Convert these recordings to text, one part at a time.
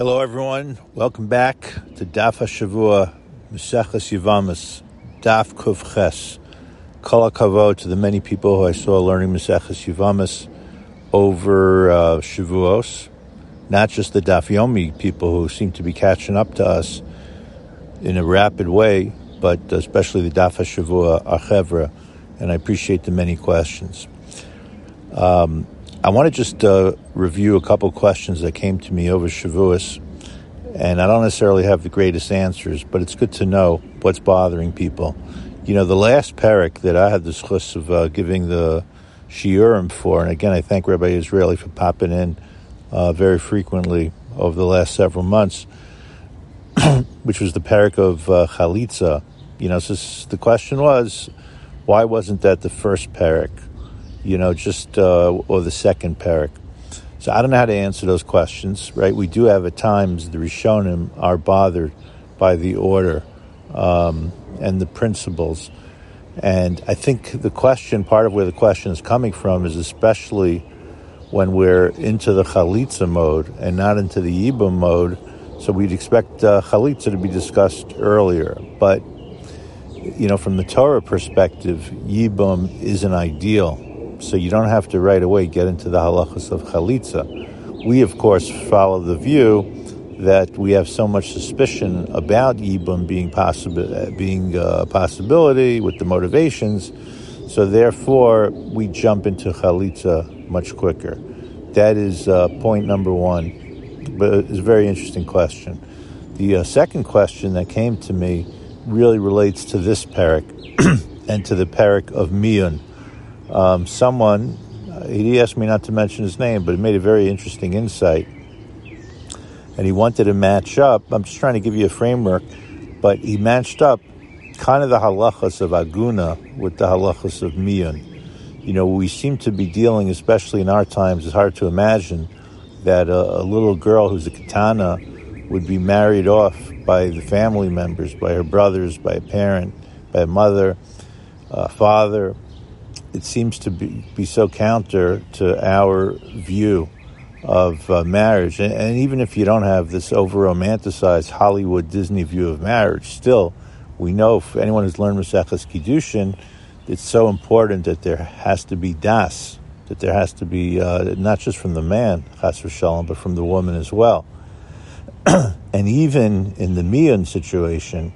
Hello, everyone. Welcome back to Daf Hashavua, Meseches Yivamis, Daf Kuf Ches. Kol to the many people who I saw learning Meseches Yivamis over uh, Shavuos, not just the Daf Yomi people who seem to be catching up to us in a rapid way, but especially the Daf Hashavua Achevra, and I appreciate the many questions. Um, I want to just uh, review a couple questions that came to me over Shavuos, and I don't necessarily have the greatest answers, but it's good to know what's bothering people. You know, the last parak that I had the schus of uh, giving the shiurim for, and again, I thank Rabbi Israeli for popping in uh, very frequently over the last several months, which was the parak of uh, Chalitza. You know, so the question was, why wasn't that the first parak? You know, just uh, or the second parak. So I don't know how to answer those questions, right? We do have at times the Rishonim are bothered by the order um, and the principles. And I think the question, part of where the question is coming from, is especially when we're into the chalitza mode and not into the yibum mode. So we'd expect uh, chalitza to be discussed earlier. But, you know, from the Torah perspective, yibum isn't ideal so you don't have to right away get into the halachas of chalitza. We, of course, follow the view that we have so much suspicion about yibum being possible, being a possibility with the motivations. So therefore, we jump into chalitza much quicker. That is uh, point number one. But it's a very interesting question. The uh, second question that came to me really relates to this parak and to the parak of Miyun um, someone, uh, he asked me not to mention his name, but it made a very interesting insight. And he wanted to match up. I'm just trying to give you a framework, but he matched up kind of the halachas of Aguna with the halachas of Miyun. You know, we seem to be dealing, especially in our times, it's hard to imagine that a, a little girl who's a katana would be married off by the family members, by her brothers, by a parent, by a mother, uh, father, it seems to be, be so counter to our view of uh, marriage. And, and, even if you don't have this over romanticized Hollywood Disney view of marriage, still, we know if anyone who's learned Maseches Kiddushin, it's so important that there has to be das, that there has to be uh, not just from the man, chas v'shalom, but from the woman as well. and even in the Miyun situation,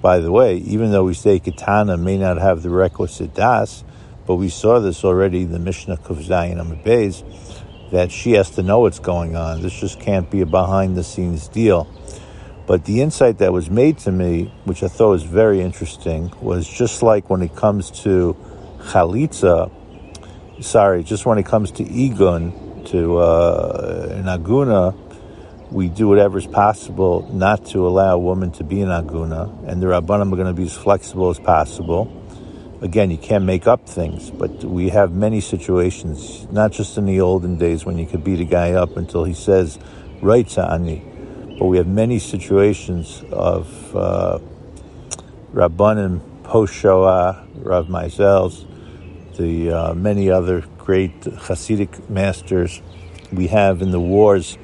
by the way, even though we say katana may not have the requisite das, but we saw this already the Mishnah Kuf Zayin Amabez, that she has to know what's going on. This just can't be a behind the scenes deal. But the insight that was made to me, which I thought was very interesting, was just like when it comes to chalitza, sorry, just when it comes to igun, to uh, aguna, we do whatever is possible not to allow a woman to be an aguna, and the rabbanim are going to be as flexible as possible again, you can't make up things, but we have many situations, not just in the olden days when you could beat a guy up until he says, right, Sa'ani, but we have many situations of uh, Rabbanim, post Shoah, Rav Meisels, the uh, many other great Hasidic masters we have in the wars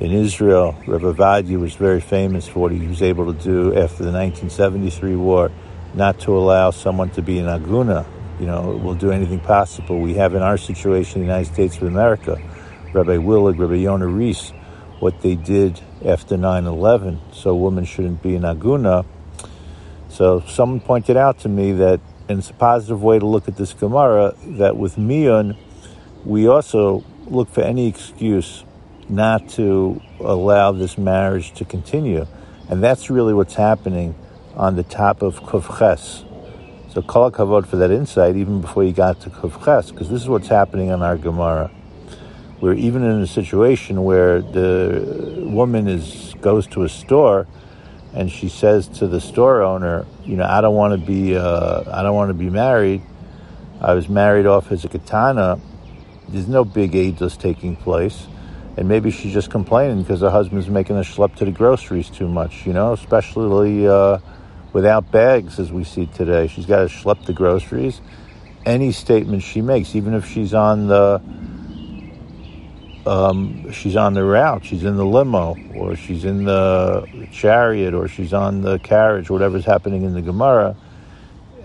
in Israel. Rav Ovadia was very famous for what he was able to do after the 1973 war not to allow someone to be an aguna. You know, we'll do anything possible. We have in our situation in the United States of America, Rabbi Willig, Rabbi Yonah Reiss, what they did after 9-11, so women shouldn't be an aguna. So someone pointed out to me that, and it's a positive way to look at this Gemara, that with Miyun, we also look for any excuse not to allow this marriage to continue. And that's really what's happening on the top of Kufches. So kol kavod for that insight, even before you got to Kufches, because this is what's happening on our Gemara. We're even in a situation where the woman is goes to a store and she says to the store owner, you know, I don't want to be, uh, I don't want to be married. I was married off as a katana. There's no big aidless taking place. And maybe she's just complaining because her husband's making her schlep to the groceries too much, you know, especially uh, without bags as we see today. She's got to schlep the groceries. Any statement she makes, even if she's on the um, she's on the route, she's in the limo, or she's in the chariot, or she's on the carriage, whatever's happening in the Gemara,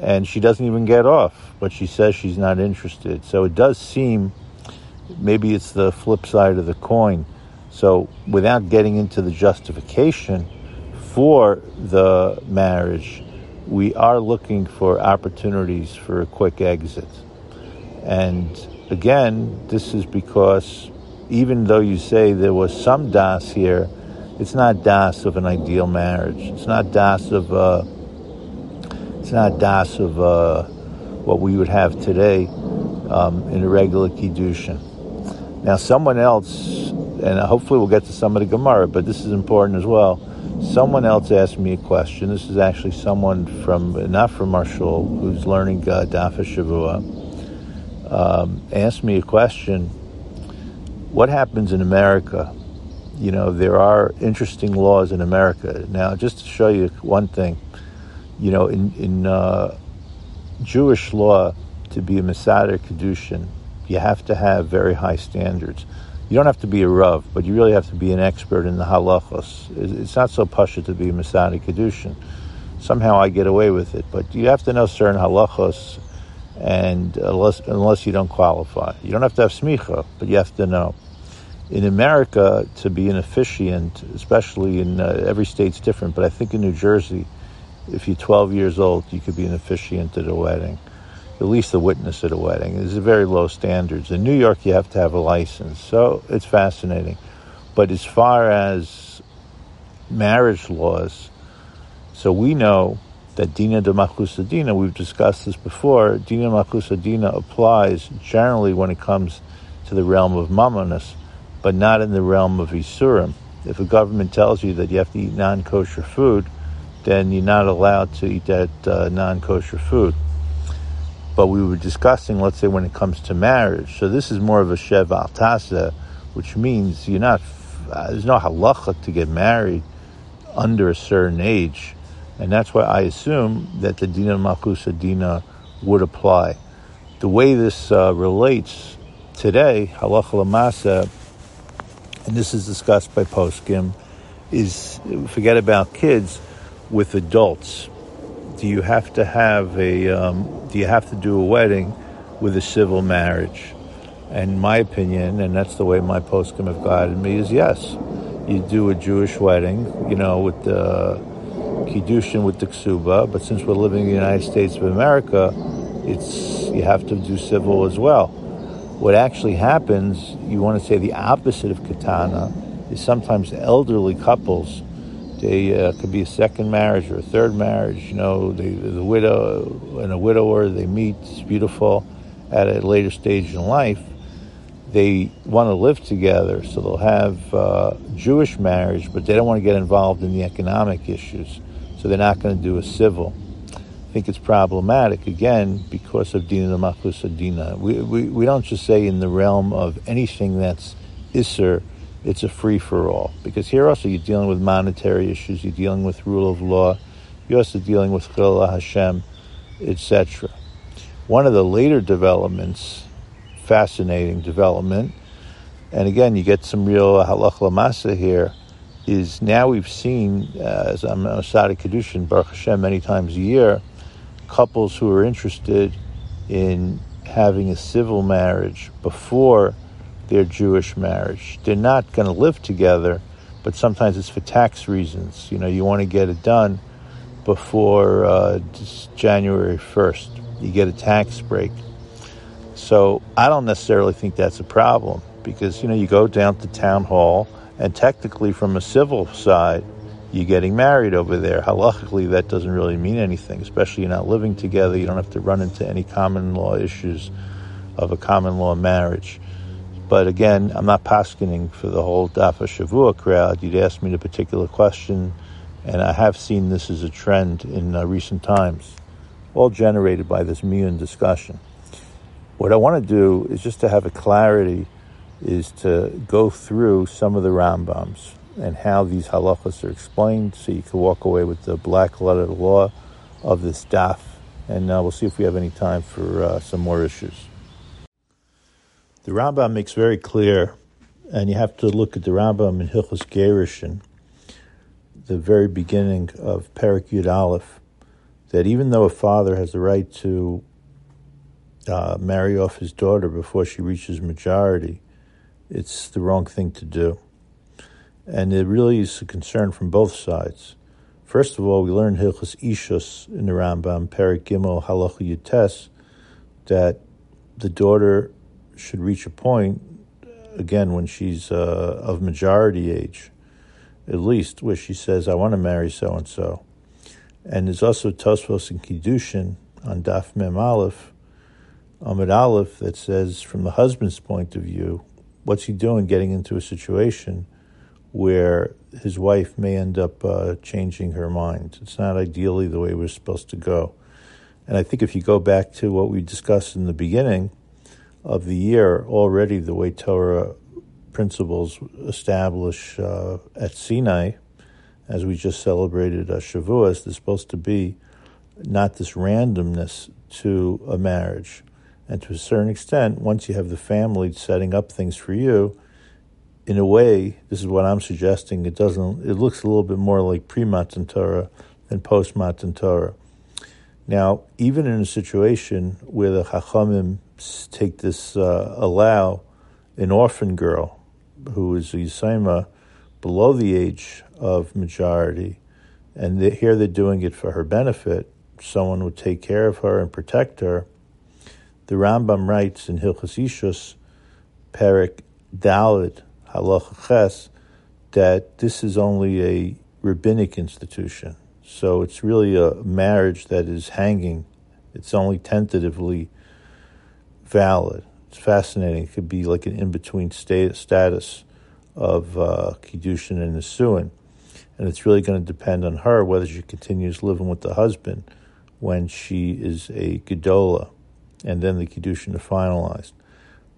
and she doesn't even get off, but she says she's not interested. So it does seem maybe it's the flip side of the coin. So without getting into the justification for the marriage, we are looking for opportunities for a quick exit. And again, this is because even though you say there was some das here, it's not das of an ideal marriage. It's not das of uh, it's not das of uh, what we would have today um, in a regular kiddushin. Now, someone else, and hopefully we'll get to some of the Gemara, but this is important as well. Someone else asked me a question. This is actually someone from not from our shul who's learning uh, Dafa Shavua. Um, asked me a question what happens in America? You know, there are interesting laws in America. Now, just to show you one thing, you know, in, in uh, Jewish law, to be a Mesader Kedushin, you have to have very high standards. You don't have to be a Rav, but you really have to be an expert in the halachos. It's not so pasha to be a Mesader Kedushin. Somehow I get away with it, but you have to know certain halachos, and unless, unless you don't qualify. You don't have to have smicha, but you have to know in America to be an officiant, especially in uh, every state's different, but I think in New Jersey, if you're 12 years old, you could be an officiant at a wedding, at least a witness at a wedding. There's a very low standards. In New York, you have to have a license, so it's fascinating. But as far as marriage laws, so we know that Dina de Machusadina, we've discussed this before, Dina Machusadina applies generally when it comes to the realm of mammonis but not in the realm of Isurim. If a government tells you that you have to eat non kosher food, then you're not allowed to eat that uh, non kosher food. But we were discussing, let's say, when it comes to marriage. So this is more of a Shev Altasa, which means you're not, uh, there's no halacha to get married under a certain age. And that's why I assume that the Dina Malchusa Dina would apply. The way this uh, relates today, halacha lamasa, and this is discussed by Poskim, is forget about kids with adults. Do you have to have a? Um, do you have to do a wedding with a civil marriage? And my opinion, and that's the way my poskim have guided me, is yes. You do a Jewish wedding, you know, with the kiddushin with the ksuba, but since we're living in the United States of America, it's you have to do civil as well. What actually happens, you want to say the opposite of katana, is sometimes elderly couples. They uh, could be a second marriage or a third marriage. You know, they, the widow and a widower they meet. It's beautiful. At a later stage in life, they want to live together, so they'll have uh, Jewish marriage, but they don't want to get involved in the economic issues, so they're not going to do a civil I think it's problematic again because of Dina the Machusa Dina. We, we, we don't just say in the realm of anything that's Isser, it's a free for all. Because here also you're dealing with monetary issues, you're dealing with rule of law, you're also dealing with Chillul Hashem, etc. One of the later developments, fascinating development, and again you get some real halach lamasa here, is now we've seen, uh, as I'm a Sadi Kedushin, Baruch Hashem, many times a year, couples who are interested in having a civil marriage before their Jewish marriage. They're not going to live together, but sometimes it's for tax reasons. You know, you want to get it done before uh, January 1st. You get a tax break. So I don't necessarily think that's a problem because, you know, you go down to town hall and technically from a civil side, you're getting married over there. Halachically, that doesn't really mean anything, especially you're not living together. You don't have to run into any common law issues of a common law marriage. But again, I'm not paskening for the whole Dafa Shavua crowd. You'd ask me the particular question, and I have seen this as a trend in uh, recent times, all generated by this Miyun discussion. What I want to do is just to have a clarity, is to go through some of the Rambams and how these halachas are explained so you can walk away with the black letter law of this daf. And uh, we'll see if we have any time for uh, some more issues. The Rambam makes very clear And you have to look at the Rambam in Hilchos Gerushin, the very beginning of Perak Yud Aleph, that even though a father has the right to uh, marry off his daughter before she reaches majority, it's the wrong thing to do. And it really is a concern from both sides. First of all, we learned Hilchos Ishus in the Rambam, Perik Gimel Halacha Yutes, that the daughter should reach a point, again, when she's uh, of majority age, at least, where she says, I want to marry so and so. And there's also Tosfos and Kiddushin on Daf Mem Aleph, Amid Aleph, that says, from the husband's point of view, what's he doing getting into a situation where his wife may end up uh, changing her mind? It's not ideally the way we're supposed to go. And I think if you go back to what we discussed in the beginning of the year, already the way Torah principles establish uh, at Sinai, as we just celebrated uh, Shavuos, there's supposed to be not this randomness to a marriage. And to a certain extent, once you have the family setting up things for you, in a way, this is what I'm suggesting. It doesn't. It looks a little bit more like pre-Matan Torah than post-Matan Torah. Now, even in a situation where the Chachamim take this, uh, allow an orphan girl who is a Yisaima below the age of majority, and they, here they're doing it for her benefit, someone would take care of her and protect her the Rambam writes in Hilchas Ishus, Perik Dalit Halacha Ches, that this is only a rabbinic institution. So it's really a marriage that is hanging. It's only tentatively valid. It's fascinating. It could be like an in between status of uh, Kiddushin and Nisuin. And it's really going to depend on her whether she continues living with the husband when she is a Gedola and then the Kiddushin are finalized.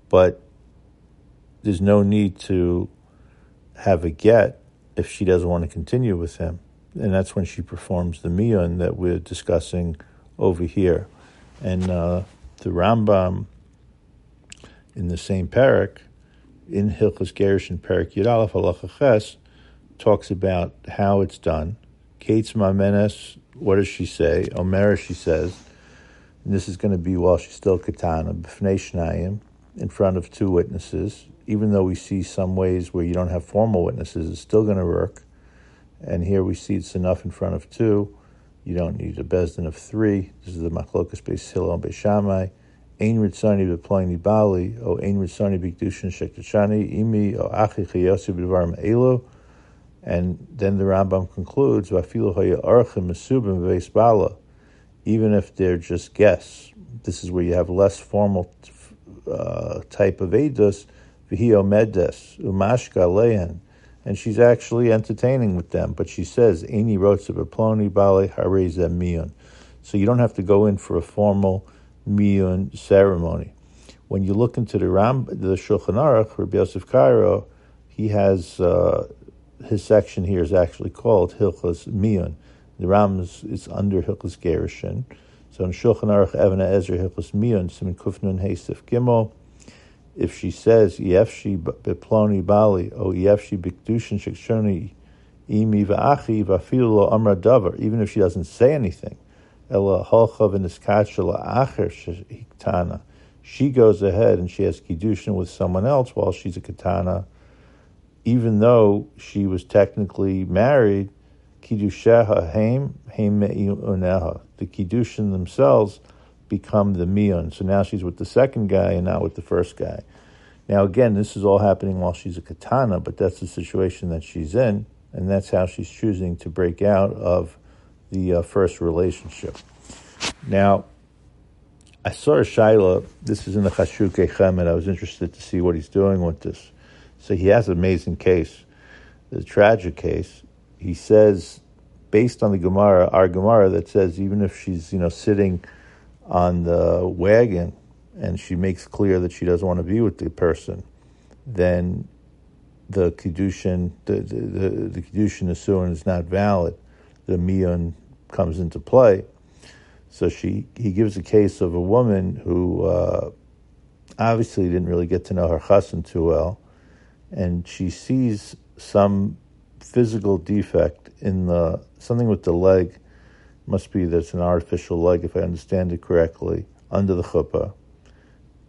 But there's no need to have a get if she doesn't want to continue with him. And that's when she performs the miyun that we're discussing over here. And uh, the Rambam in the same parak, in Hilchas Gerushin Parak Yudalef Halacha Ches, talks about how it's done. Kate's Mamenes, what does she say? Omer, she says, and this is going to be while she's still katana, b'fnei shnayim, in front of two witnesses. Even though we see some ways where you don't have formal witnesses, it's still going to work. And here we see it's enough in front of two. You don't need a bezdin of three. This is the machlokas beis hillel and beishamai. Ein ritzani b'ploini bali, o ein ritzani b'kedushin shektachani, imi o achi chayosi b'dvarim elu. And then the Rambam concludes, "Vafilu haya archim mesubim v'veis bala." even if they're just guests. This is where you have less formal uh, type of edus, v'hio medes, umashka lehan, and she's actually entertaining with them. But she says, "Any rotsa beploni bale hareza miyun," so you don't have to go in for a formal miyun ceremony. When you look into the Ram, the Shulchan Aruch, Rabbi Yosef Karo, he has uh, his section here is actually called Hilchas Miyun the Ram is, is under Hilchas Gerushin. So in Shulchan Aruch Even HaEzer Hilchas Miyun Simin Kufnun Heisif Gimel, if she says Yefshi Beploni Bali or Yefshi Bikdushin Shikshoni Imi Va'achi Vafilu Amra Davar, even if she doesn't say anything, Acher she goes ahead and she has Kiddushin with someone else while she's a Katana, even though she was technically married Kiddusheha Haim, Haim. The Kiddushin themselves become the Miyun. So now she's with the second guy and not with the first guy. Now, again, this is all happening while she's a katana, but that's the situation that she's in, and that's how she's choosing to break out of the uh, first relationship. Now, I saw a Shaila, this is in the Chashukei Chemed, and I was interested to see what he's doing with this. So he has an amazing case, a tragic case, he says, based on the Gemara, our Gemara that says even if she's you know sitting on the wagon and she makes clear that she doesn't want to be with the person, then the kiddushin, the the, the, the kiddushin is not valid. The miyun comes into play. So she he gives a case of a woman who uh, obviously didn't really get to know her chassan too well, and she sees some physical defect in the something with the leg. Must be that's an artificial leg, if I understand it correctly, under the chuppah.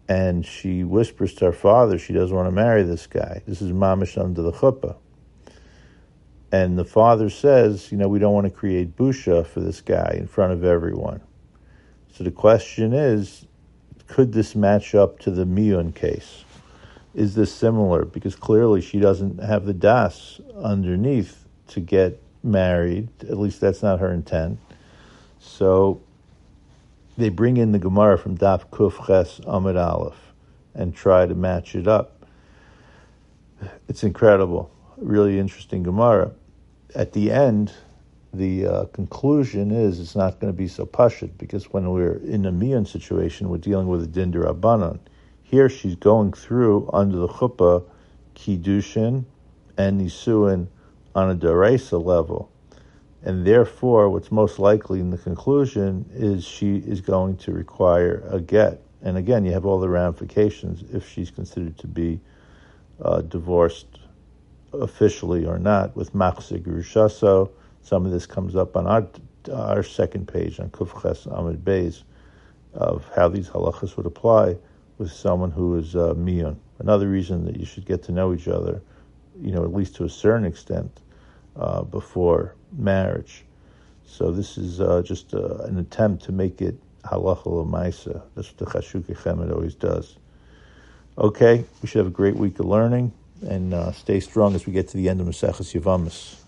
And she whispers to her father she doesn't want to marry this guy. This is mamish under the chuppah. And the father says, you know, we don't want to create busha for this guy in front of everyone. So the question is, could this match up to the Miyun case? Is this similar? Because clearly she doesn't have the das underneath to get married. At least that's not her intent. So they bring in the Gemara from Daf Kuf Ches Amid Aleph and try to match it up. It's incredible, really interesting Gemara. At the end, the uh, conclusion is it's not going to be so pashut because when we're in a miyun situation, we're dealing with a dinder abanon. Here she's going through under the chuppah kiddushin and nisuin on a deraisa level, and therefore, what's most likely in the conclusion is she is going to require a get. And again, you have all the ramifications if she's considered to be uh, divorced officially or not with machzir gerushaso some of this comes up on our our second page on Kufches Amid Beis of how these halachas would apply with someone who is uh. Another reason that you should get to know each other, you know, at least to a certain extent, uh, before marriage. So this is uh, just uh, an attempt to make it halacha l'maisa. That's what the Chashukei Chemed always does. Okay, we should have a great week of learning and uh, stay strong as we get to the end of Maseches Yavamis.